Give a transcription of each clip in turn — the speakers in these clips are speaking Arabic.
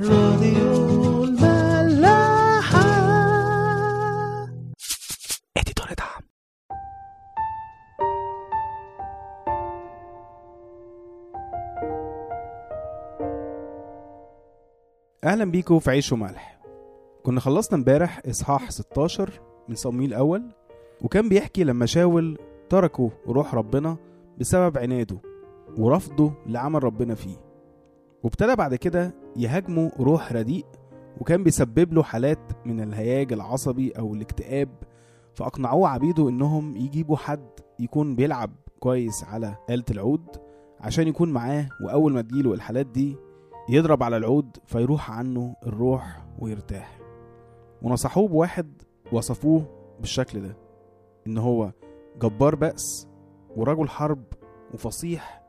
راديو الملاحة. اديتور دعم. أهلا بيكم في عيش وملح. كنا خلصنا امبارح إصحاح 16 من صمويل الأول وكان بيحكي لما شاول تركوا روح ربنا بسبب عناده ورفضه لعمل ربنا فيه. وابتدى بعد كده يهاجموا روح رديء وكان بيسبب له حالات من الهياج العصبي أو الاكتئاب فأقنعوه عبيده إنهم يجيبوا حد يكون بيلعب كويس على آلة العود عشان يكون معاه وأول ما تجيله الحالات دي يضرب على العود فيروح عنه الروح ويرتاح. ونصحوه بواحد وصفوه بالشكل ده إن هو جبار بأس ورجل حرب وفصيح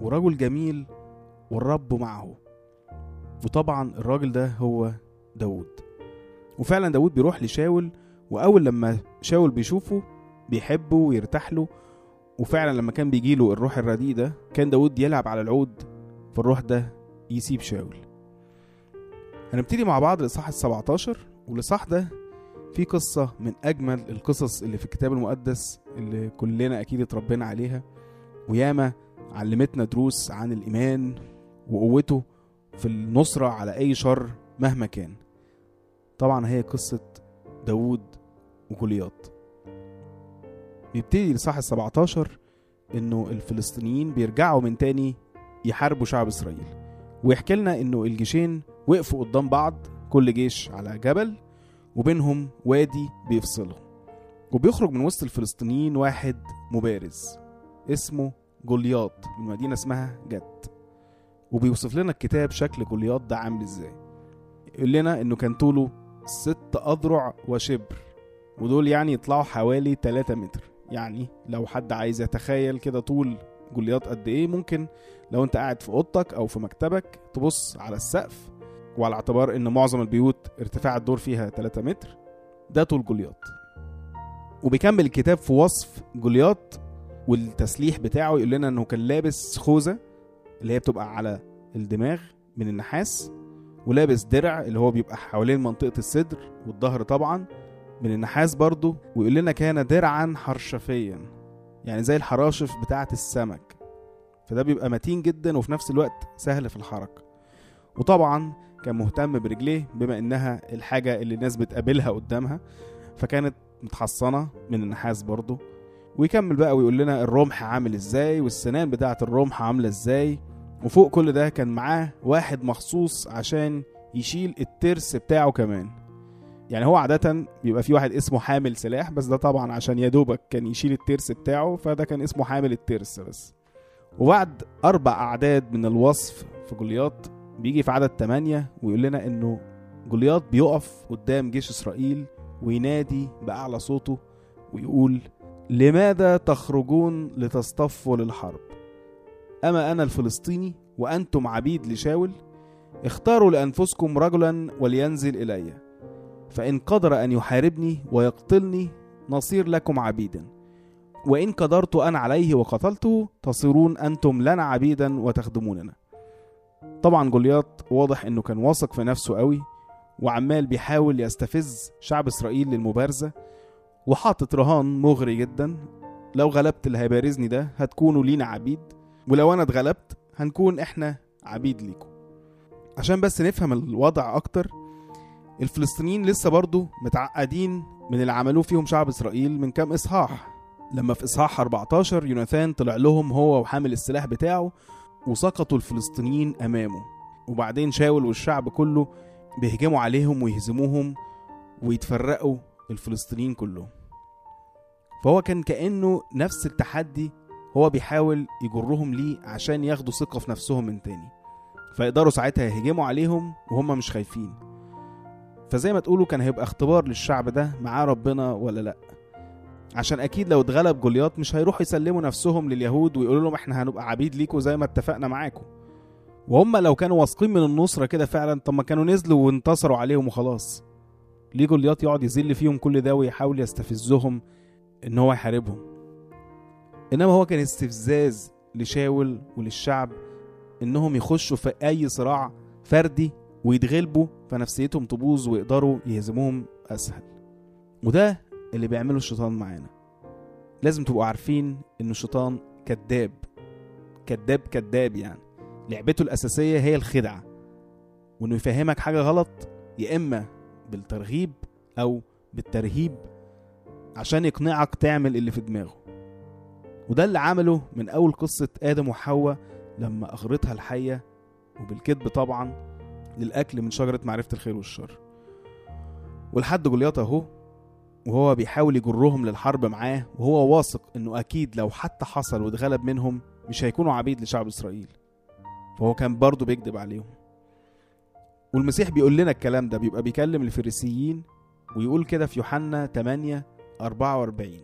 ورجل جميل والرب معه. وطبعا الراجل ده هو داود وفعلا داود بيروح لشاول وأول لما شاول بيشوفه بيحبه ويرتاح له وفعلا لما كان بيجيله الروح الرديء ده كان داود يلعب على العود فالروح ده يسيب شاول. هنبتدي مع بعض الإصحاح السبعتاشر والإصحاح ده فيه قصة من أجمل القصص اللي في الكتاب المقدس اللي كلنا أكيد اتربينا عليها. وياما علمتنا دروس عن الإيمان وقوته في النصرة على أي شر مهما كان. طبعا هي قصة داوود وجولياط. بيبتدي الإصحاح السبعتاشر إنه الفلسطينيين بيرجعوا من تاني يحاربوا شعب إسرائيل. ويحكي لنا إنه الجيشين وقفوا قدام بعض كل جيش على جبل وبينهم وادي بيفصلهم وبيخرج من وسط الفلسطينيين واحد مبارز اسمه جولياط من مدينة اسمها جت وبيوصف لنا الكتاب شكل جولياط ده عامل إزاي. يقول لنا إنه كان طوله ست أذرع وشبر ودول يعني يطلعوا حوالي 3 متر. يعني لو حد عايز يتخيل كده طول جولياط قد إيه ممكن لو أنت قاعد في أوضتك أو في مكتبك تبص على السقف وعلى اعتبار إن معظم البيوت ارتفاع الدور فيها 3 متر ده طول جولياط. وبيكمل الكتاب في وصف جولياط والتسليح بتاعه يقول لنا إنه كان لابس خوذة اللي هي بتبقى على الدماغ من النحاس ولابس درع اللي هو بيبقى حوالين منطقة الصدر والظهر طبعا من النحاس برضه ويقول لنا كان درعا حرشفيا يعني زي الحراشف بتاعة السمك. فده بيبقى متين جدا وفي نفس الوقت سهل في الحركة. وطبعا كان مهتم برجليه بما إنها الحاجة اللي الناس بتقابلها قدامها فكانت متحصنة من النحاس برضه ويكمل بقى ويقول لنا الرمح عامل إزاي والسنان بتاعة الرمح عاملة إزاي وفوق كل ده كان معاه واحد مخصوص عشان يشيل الترس بتاعه كمان. يعني هو عادة بيبقى في واحد اسمه حامل سلاح بس ده طبعا عشان يا دوبك كان يشيل الترس بتاعه فده كان اسمه حامل الترس بس. وبعد أربع أعداد من الوصف في جولياط بيجي في عدد 8 ويقول لنا إنه جولياط بيقف قدام جيش إسرائيل وينادي بأعلى صوته ويقول لماذا تخرجون لتصطفوا للحرب؟ أما أنا الفلسطيني وأنتم عبيد لشاول اختاروا لأنفسكم رجلا ولينزل إلي. فإن قدر أن يحاربني ويقتلني نصير لكم عبيدا. وإن قدرت أنا عليه وقتلته تصيرون أنتم لنا عبيدا وتخدموننا. طبعا جولياط واضح إنه كان واثق في نفسه قوي وعمال بيحاول يستفز شعب إسرائيل للمبارزة. وحاطط رهان مغري جدا لو غلبت اللي هيبارزني ده هتكونوا لينا عبيد. ولو أنا اتغلبت هنكون إحنا عبيد ليكم. عشان بس نفهم الوضع أكتر الفلسطينيين لسه برضو متعقدين من اللي عملوه فيهم شعب إسرائيل من كام إصحاح. لما في إصحاح 14 يوناثان طلع لهم هو وحامل السلاح بتاعه وسقطوا الفلسطينيين أمامه. وبعدين شاول والشعب كله بيهجموا عليهم ويهزموهم ويتفرقوا الفلسطينيين كلهم. فهو كان كأنه نفس التحدي هو بيحاول يجرهم ليه عشان ياخدوا ثقة في نفسهم من تاني. فيقدروا ساعتها يهجموا عليهم وهم مش خايفين. فزي ما تقولوا كان هيبقى اختبار للشعب ده معاه ربنا ولا لأ. عشان أكيد لو اتغلب جولياط مش هيروحوا يسلموا نفسهم لليهود ويقولوا لهم إحنا هنبقى عبيد ليكوا زي ما اتفقنا معاكم وهم لو كانوا واثقين من النصرة كده فعلا طب ما كانوا نزلوا وانتصروا عليهم وخلاص. ليه جولياط يقعد يذل فيهم كل ده ويحاول يستفزهم إن هو يحاربهم؟ إنما هو كان استفزاز لشاول وللشعب إنهم يخشوا في أي صراع فردي ويتغلبوا فنفسيتهم تبوظ ويقدروا يهزموهم أسهل. وده اللي بيعمله الشيطان معانا. لازم تبقوا عارفين إن الشيطان كذاب كذاب كذاب يعني. لعبته الأساسية هي الخدعة. وإنه يفهمك حاجة غلط يا إما بالترغيب أو بالترهيب عشان يقنعك تعمل اللي في دماغه. وده اللي عمله من أول قصة آدم وحواء لما أغرتها الحية وبالكذب طبعا للأكل من شجرة معرفة الخير والشر. ولحد جولياط أهو وهو بيحاول يجرهم للحرب معاه وهو واثق إنه أكيد لو حتى حصل واتغلب منهم مش هيكونوا عبيد لشعب إسرائيل. فهو كان برضه بيكذب عليهم. والمسيح بيقول لنا الكلام ده بيبقى بيكلم الفريسيين ويقول كده في يوحنا 8 44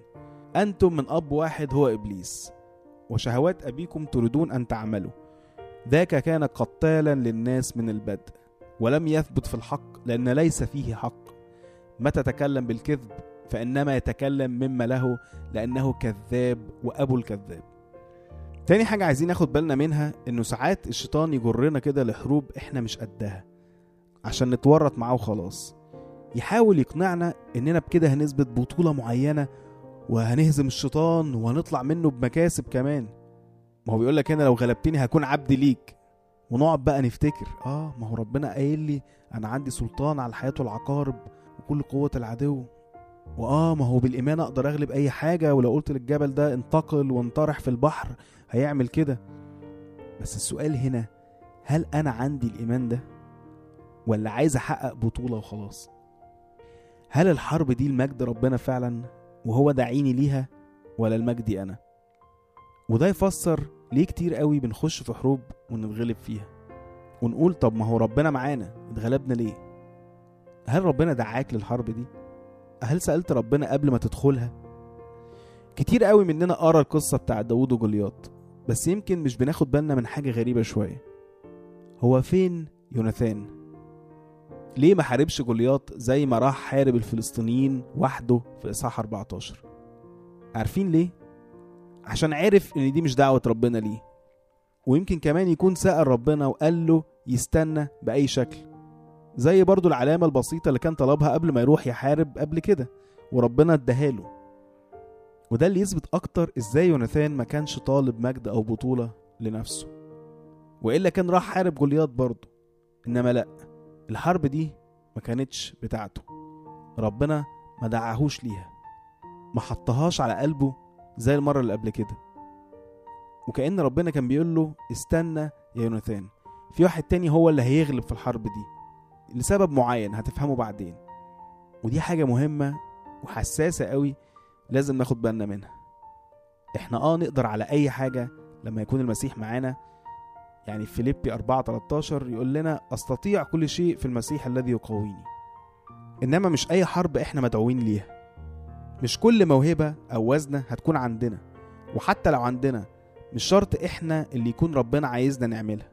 أنتم من أب واحد هو إبليس وشهوات أبيكم تريدون أن تعملوا. ذاك كان قتالا للناس من البدء ولم يثبت في الحق لأن ليس فيه حق. متى تكلم بالكذب فإنما يتكلم مما له لأنه كذاب وأبو الكذاب. تاني حاجة عايزين ناخد بالنا منها إنه ساعات الشيطان يجرنا كده لحروب إحنا مش قدها عشان نتورط معاه وخلاص. يحاول يقنعنا إننا بكده هنثبت بطولة معينة وهنهزم الشيطان وهنطلع منه بمكاسب كمان. ما هو بيقول لك هنا لو غلبتني هكون عبد ليك. ونقعد بقى نفتكر آه ما هو ربنا قايل لي أنا عندي سلطان على الحياة والعقارب وكل قوة العدو. وآه ما هو بالإيمان أقدر أغلب أي حاجة ولو قلت للجبل ده انتقل وانطرح في البحر هيعمل كده. بس السؤال هنا هل أنا عندي الإيمان ده؟ ولا عايز أحقق بطولة وخلاص؟ هل الحرب دي المجد ربنا فعلا؟ وهو داعيني ليها ولا المجدي أنا. وده يفسر ليه كتير قوي بنخش في حروب ونتغلب فيها. ونقول طب ما هو ربنا معانا اتغلبنا ليه؟ هل ربنا دعاك للحرب دي؟ هل سألت ربنا قبل ما تدخلها؟ كتير قوي مننا قرأ القصة بتاع داوود وجولياط بس يمكن مش بناخد بالنا من حاجة غريبة شوية. هو فين يوناثان؟ ليه ما حاربش جولياط زي ما راح حارب الفلسطينيين وحده في إصحاح 14 عارفين ليه؟ عشان عرف إن دي مش دعوة ربنا ليه. ويمكن كمان يكون سأل ربنا وقال له يستنى بأي شكل. زي برضو العلامة البسيطة اللي كان طلبها قبل ما يروح يحارب قبل كده وربنا اداهاله وده اللي يثبت أكتر إزاي يوناثان ما كانش طالب مجد أو بطولة لنفسه. وإلا كان راح حارب جولياط برضه إنما لأ. الحرب دي ما كانتش بتاعته. ربنا ما دعاهوش ليها. ما حطهاش على قلبه زي المرة اللي قبل كده. وكأن ربنا كان بيقول له استنى يا يوناثان. في واحد تاني هو اللي هيغلب في الحرب دي. لسبب معين هتفهمه بعدين. ودي حاجة مهمة وحساسة قوي لازم ناخد بالنا منها. إحنا آه نقدر على أي حاجة لما يكون المسيح معانا يعني في فيليبي 4 13 يقول لنا أستطيع كل شيء في المسيح الذي يقويني. إنما مش أي حرب إحنا مدعوين ليها. مش كل موهبة أو وزنة هتكون عندنا. وحتى لو عندنا مش شرط إحنا اللي يكون ربنا عايزنا نعملها.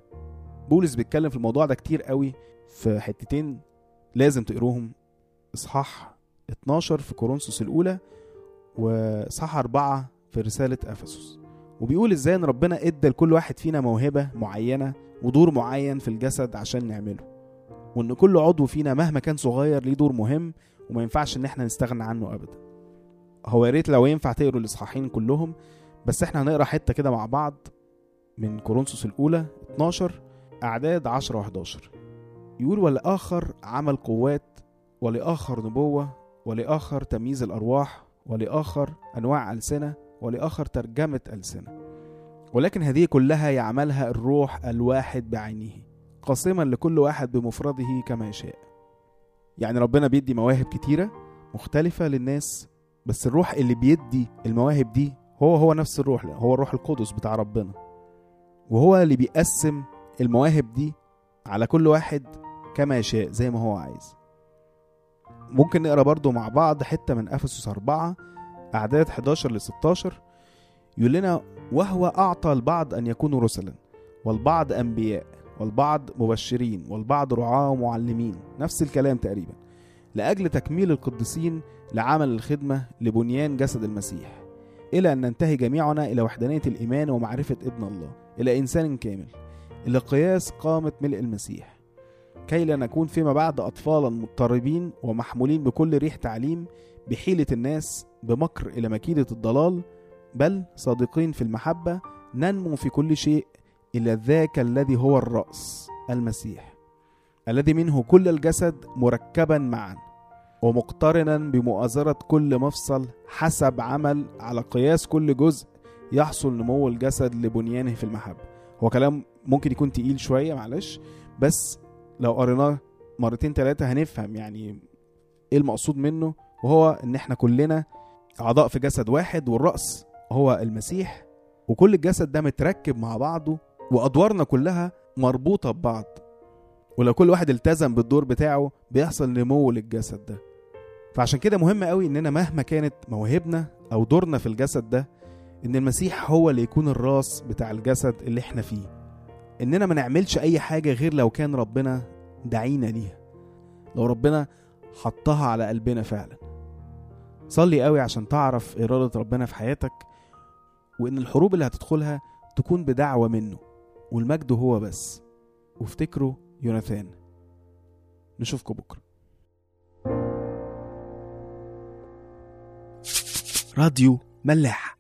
بولس بيتكلم في الموضوع ده كتير قوي في حتتين لازم تقروهم. إصحاح 12 في كورنثوس الأولى وإصحاح 4 في رسالة أفسس. وبيقول إزاي إن ربنا إدى لكل واحد فينا موهبة معينة ودور معين في الجسد عشان نعمله. وإن كل عضو فينا مهما كان صغير ليه دور مهم وما ينفعش إن إحنا نستغنى عنه ابدا. هو يا ريت لو ينفع تقروا الإصحاحين كلهم بس إحنا هنقرأ حتة كده مع بعض من كورنثوس الأولى 12 أعداد 10 و11 يقول ولآخر عمل قوات ولآخر نبوة ولآخر تمييز الأرواح ولآخر أنواع ألسنة ولآخر ترجمة ألسنة. ولكن هذه كلها يعملها الروح الواحد بعينه قاسما لكل واحد بمفرده كما يشاء. يعني ربنا بيدي مواهب كتيرة مختلفة للناس بس الروح اللي بيدي المواهب دي هو هو نفس الروح هو الروح القدس بتاع ربنا. وهو اللي بيقسم المواهب دي على كل واحد كما يشاء زي ما هو عايز. ممكن نقرأ برضو مع بعض حتة من أفسس 4 أعداد 11 ل 16 يقول لنا وهو أعطى البعض أن يكونوا رسلا والبعض أنبياء والبعض مبشرين والبعض رعاة ومعلمين. نفس الكلام تقريبا. لأجل تكميل القديسين لعمل الخدمة لبنيان جسد المسيح. إلى أن ننتهي جميعنا إلى وحدانية الإيمان ومعرفة ابن الله. إلى إنسان كامل. إلى قياس قامة ملء المسيح. كي لا نكون فيما بعد أطفالا مضطربين ومحمولين بكل ريح تعليم بحيلة الناس بمكر إلى مكيدة الضلال بل صادقين في المحبة ننمو في كل شيء إلى ذاك الذي هو الرأس المسيح الذي منه كل الجسد مركبا معا ومقترنا بمؤازرة كل مفصل حسب عمل على قياس كل جزء يحصل نمو الجسد لبنيانه في المحبة. هو كلام ممكن يكون تقيل شوية معلش بس لو قريناه مرتين تلاتة هنفهم يعني إيه المقصود منه وهو إن إحنا كلنا أعضاء في جسد واحد والرأس هو المسيح وكل الجسد ده متركب مع بعضه وأدوارنا كلها مربوطة ببعض. ولو كل واحد التزم بالدور بتاعه بيحصل نمو للجسد ده. فعشان كده مهم قوي إننا مهما كانت مواهبنا أو دورنا في الجسد ده إن المسيح هو اللي يكون الراس بتاع الجسد اللي إحنا فيه. إننا ما نعملش أي حاجة غير لو كان ربنا دعينا ليها. لو ربنا حطها على قلبنا فعلا. صلي قوي عشان تعرف إرادة ربنا في حياتك وإن الحروب اللي هتدخلها تكون بدعوة منه والمجد هو بس. وافتكروا يوناثان. نشوفكم بكرة. راديو ملاح.